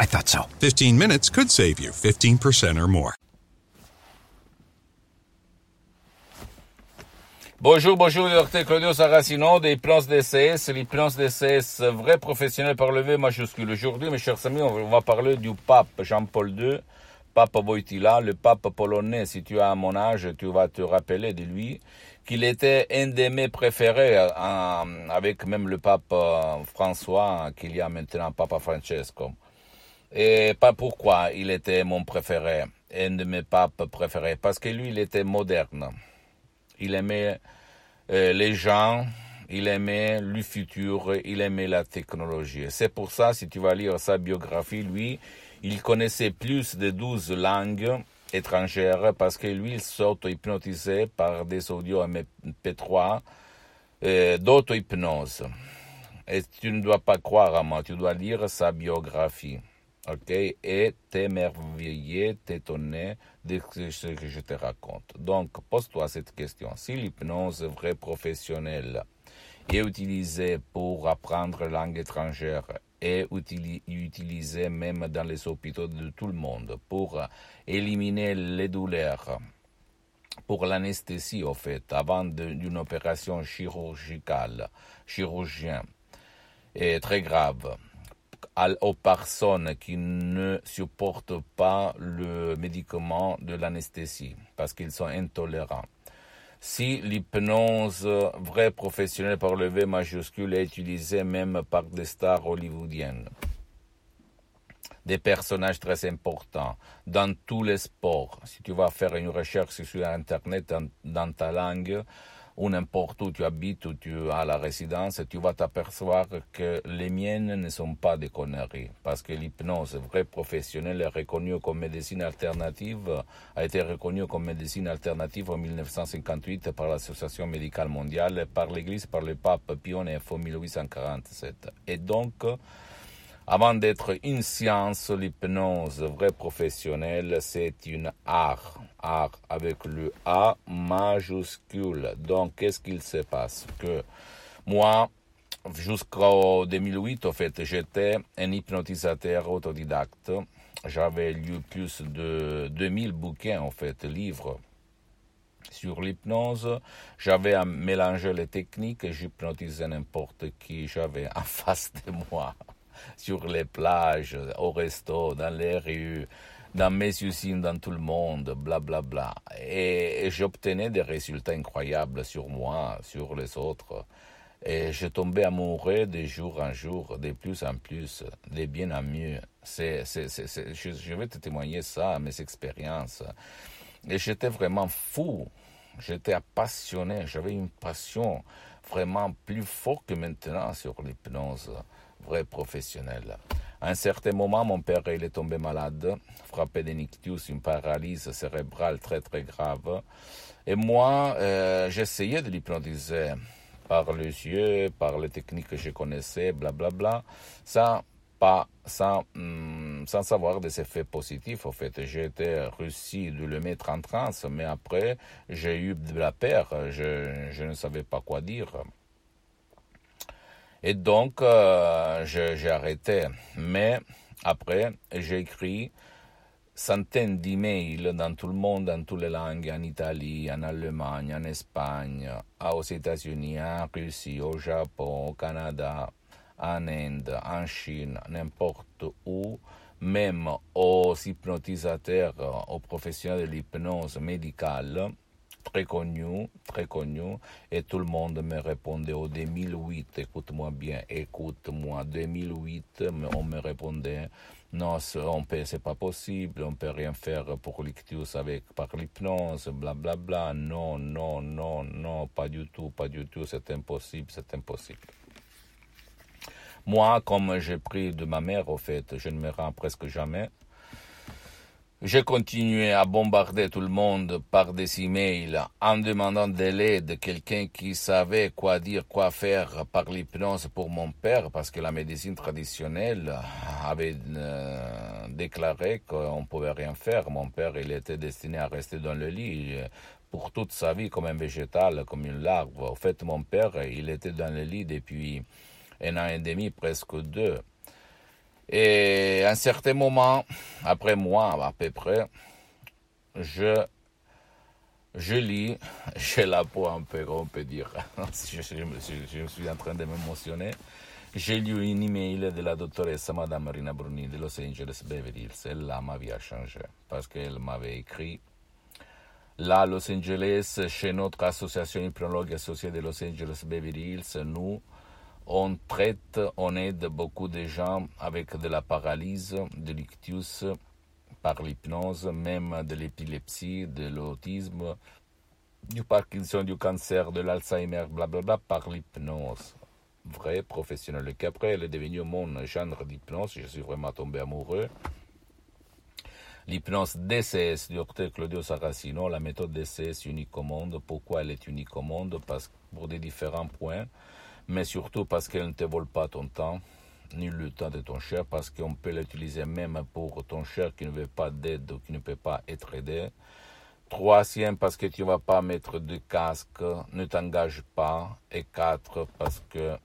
I thought so. 15 minutes could save you 15% or more. Bonjour, bonjour, docteur Claudio Saracino des plans DCS, les plans DCS vrais professionnels par le V majuscule. Aujourd'hui, mes chers amis, on va parler du pape Jean-Paul II, pape Wojtyla, le pape polonais. Si tu as mon âge, tu vas te rappeler de lui, qu'il était un de mes préférés, euh, avec même le pape euh, François, qu'il y a maintenant, Papa Francesco. Et pas pourquoi il était mon préféré, un de mes papes préférés, parce que lui, il était moderne. Il aimait euh, les gens, il aimait le futur, il aimait la technologie. C'est pour ça, si tu vas lire sa biographie, lui, il connaissait plus de 12 langues étrangères parce que lui, il s'auto-hypnotisait par des audios MP3 euh, d'auto-hypnose. Et tu ne dois pas croire à moi, tu dois lire sa biographie. OK? Et t'émerveiller, t'étonner de ce que je te raconte. Donc, pose-toi cette question. Si l'hypnose vraie professionnelle est utilisée pour apprendre langue étrangère et utili- utilisée même dans les hôpitaux de tout le monde pour éliminer les douleurs, pour l'anesthésie, au fait, avant d'une opération chirurgicale, chirurgien, est très grave aux personnes qui ne supportent pas le médicament de l'anesthésie parce qu'ils sont intolérants. Si l'hypnose vraie professionnelle par le V majuscule est utilisée même par des stars hollywoodiennes, des personnages très importants dans tous les sports. Si tu vas faire une recherche sur Internet dans, ta langue, ou n'importe où tu habites, où tu as la résidence, tu vas t'apercevoir que les miennes ne sont pas des conneries. Parce que l'hypnose vraie professionnelle est comme médecine alternative, a été reconnue comme médecine alternative en 1958 par l'Association médicale mondiale, par l'Église, par le pape IX en 1847. Et donc, avant d'être une science, l'hypnose vraie professionnelle, c'est une art. Art avec le A majuscule. Donc, qu'est-ce qu'il se passe? Que moi, jusqu'au 2008, en fait, j'étais un hypnotisateur autodidacte. J'avais lu plus de 2000 bouquins, en fait, livres sur l'hypnose. J'avais à mélanger les techniques et j'hypnotisais n'importe qui j'avais en face de moi sur les plages, au resto, dans les rues, dans mes usines, dans tout le monde, blablabla. Bla, bla. Et, j'obtenais des résultats incroyables sur moi, sur les autres. Et je tombais amoureux de jour en jour, de plus en plus, de bien en mieux. C'est, c'est, c'est, c'est- je, je vais te témoigner ça, mes expériences. Et j'étais vraiment fou. J'étais passionné. J'avais une passion vraiment plus forte que maintenant sur l'hypnose vraie professionnelle. À un certain moment, mon père il est tombé malade, frappé d'un ictus, une paralyse cérébrale très très grave. Et moi, euh, j'essayais de l'hypnotiser par les yeux, par les techniques que je connaissais, blablabla, sans, pas, sans, hum, sans savoir des effets positifs. En fait, j'ai été réussi de le mettre en transe, mais après, j'ai eu de la peur, je ne savais pas quoi dire. Et donc, euh, j'ai arrêté. Mais après, j'ai écrit centaines d'emails dans tout le monde, dans toutes les langues, en Italie, en Allemagne, en Espagne, aux États-Unis, en Russie, au Japon, au Canada, en Inde, en Chine, n'importe où, même aux hypnotisateurs, aux professionnels de l'hypnose médicale, très connu, très connu, et tout le monde me répondait au 2008, écoute-moi bien, écoute-moi, 2008, on me répondait, non, on peut, c'est pas possible, on peut rien faire pour l'ictus avec, par l'hypnose, blablabla, bla, bla. non, non, non, non, pas du tout, pas du tout, c'est impossible, c'est impossible. Moi, comme j'ai pris de ma mère, au fait, je ne me rends presque jamais. J'ai continué à bombarder tout le monde par des emails en demandant de l'aide, quelqu'un qui savait quoi dire, quoi faire par l'hypnose pour mon père, parce que la médecine traditionnelle avait euh, déclaré qu'on pouvait rien faire. Mon père, il était destiné à rester dans le lit pour toute sa vie comme un végétal, comme une larve. En fait, mon père, il était dans le lit depuis un an et demi, presque deux. Et à un certain moment, après moi à peu près, je, je lis, j'ai la peau un peu, on peut dire, je, suis en train de m'émotionner. J'ai lu une email de la doctoresse Madame Marina Bruni de Los Angeles Beverly Hills. Elle là vie a changé parce qu'elle m'avait écrit Là, Los Angeles, chez notre association hypnologue associée de Los Angeles Beverly Hills, nous, on traite, on aide beaucoup de gens avec de la paralyse, de l'ictus par l'hypnose, même de l'épilepsie, de l'autisme, du Parkinson, du cancer, de l'Alzheimer, blablabla, par l'hypnose. Vrai professionnel. Et qu'après, elle est devenue mon genre d'hypnose. Je suis vraiment tombé amoureux. L'hypnose DCS docteur Claudio Saracino, la méthode DCS unique au monde. Pourquoi elle est unique au monde? Parce pour des différents points mais surtout parce qu'elle ne te vole pas ton temps, ni le temps de ton cher, parce qu'on peut l'utiliser même pour ton cher qui ne veut pas d'aide ou qui ne peut pas être aidé. Troisième, parce que tu ne vas pas mettre de casque, ne t'engage pas. Et quatre, parce que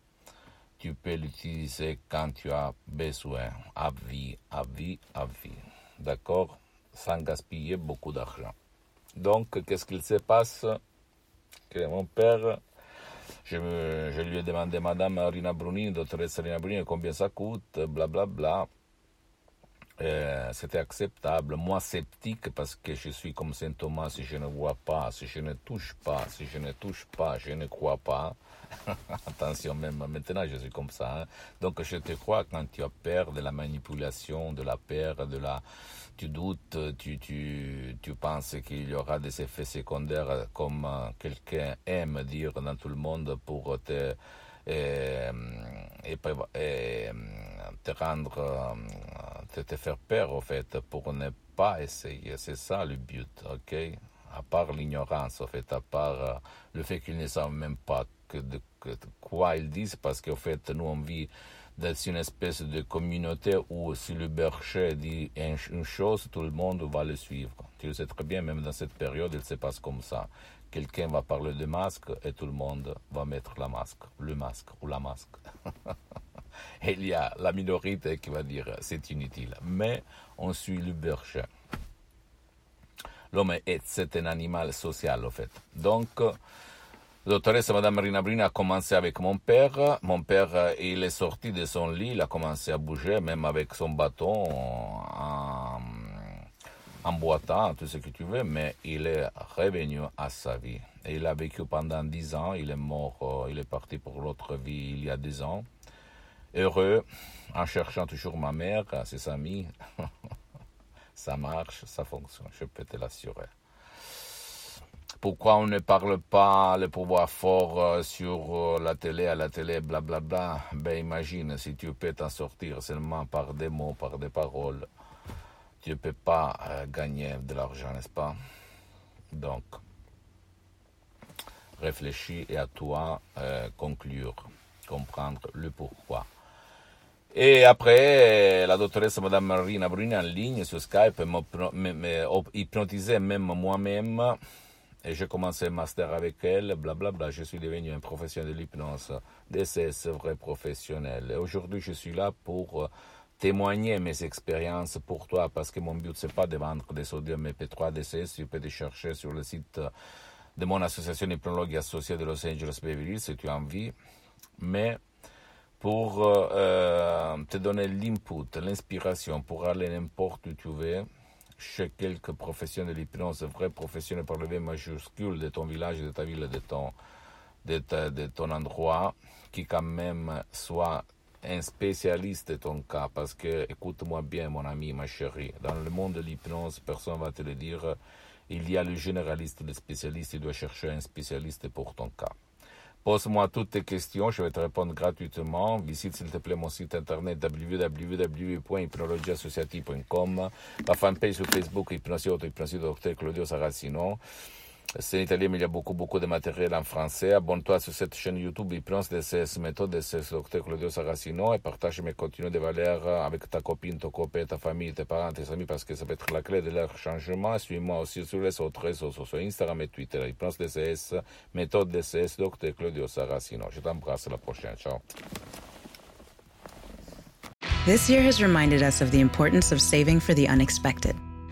tu peux l'utiliser quand tu as besoin, à vie, à vie, à vie. D'accord? Sans gaspiller beaucoup d'argent. Donc, qu'est-ce qu'il se passe? Que mon père je, lui ai demandé, Madame Rina Brunini, doctoresse Rina Brunini, combien ça coûte, blablabla. Bla, bla. Euh, c'était acceptable. Moi, sceptique, parce que je suis comme Saint Thomas, si je ne vois pas, si je ne touche pas, si je ne touche pas, je ne crois pas. Attention, même maintenant, je suis comme ça. Hein. Donc, je te crois quand tu as peur de la manipulation, de la peur, de la... Tu doutes, tu, tu, tu penses qu'il y aura des effets secondaires, comme euh, quelqu'un aime dire dans tout le monde, pour te... Et, et, te rendre, te, te faire peur, au fait, pour ne pas essayer. C'est ça le but, ok? À part l'ignorance, en fait, à part euh, le fait qu'ils ne savent même pas de, quoi ils disent, parce qu'en fait, nous, on vit dans une espèce de communauté où si le berger dit une chose, tout le monde va le suivre. Tu le sais très bien, même dans cette période, il se passe comme ça. Quelqu'un va parler de masque et tout le monde va mettre la masque, le masque ou la masque. il y a la minorité qui va dire c'est inutile. Mais on suit le berger. L'homme est c'est un animal social en fait. Donc la doctoresse Madame Marina Brina a commencé avec mon père. Mon père, il est sorti de son lit, il a commencé à bouger, même avec son bâton, en, en boitant, tout ce que tu veux, mais il est revenu à sa vie. Il a vécu pendant dix ans, il est mort, euh, il est parti pour l'autre vie il y a dix ans heureux en cherchant toujours ma mère, ses amis. ça marche, ça fonctionne, je peux te l'assurer. Pourquoi on ne parle pas le pouvoir fort euh, sur euh, la télé, à la télé, blablabla bla, bla. Ben imagine si tu peux t'en sortir seulement par des mots, par des paroles. Tu ne peux pas euh, gagner de l'argent, n'est-ce pas? Donc, réfléchis et à toi conclure, comprendre le pourquoi. Et après, la doctoresse Madame Marina Bruni en ligne sur Skype m'a hypnotisé même moi-même. Et j'ai commencé un master avec elle, blablabla. Bla, bla. Je suis devenu un professionnel de l'hypnose, DCS vrai professionnel. Et aujourd'hui, je suis là pour témoigner mes expériences pour toi, parce que mon but, c'est pas de vendre des sodium MP3 DCS. Tu peux te chercher sur le site de mon association hypnologue associée de Los Angeles Beverly si tu as envie. Mais pour euh, te donner l'input, l'inspiration pour aller n'importe où tu veux, chez quelques professionnels de l'hypnose, vrais professionnels par le V majuscule de ton village, de ta ville, de ton, de, de ton endroit, qui quand même soit un spécialiste de ton cas, parce que, écoute-moi bien, mon ami, ma chérie, dans le monde de l'hypnose, personne va te le dire, il y a le généraliste, le spécialiste, il doit chercher un spécialiste pour ton cas. Pose-moi toutes tes questions, je vais te répondre gratuitement. Visite s'il te plaît mon site internet www.hypnologieassociative.com, la fanpage sur Facebook Hypnosie Auto Hypnosie Dr Claudio Saracino. C'est en italien, mais il y a beaucoup, beaucoup de matériel en français. Abonne-toi sur cette chaîne YouTube Hypnose DCS, méthode DCS Dr Claudio Saracino et partage mes contenus de valeur avec ta copine, ton copain, ta famille, tes parents, tes amis parce que ça peut être la clé de leur changement. Suis-moi aussi sur les autres réseaux sociaux, Instagram et Twitter. Hypnose DCS, méthode DCS Dr Claudio Saracino. Je t'embrasse, à la prochaine. Ciao. This year has reminded us of the importance of saving for the unexpected.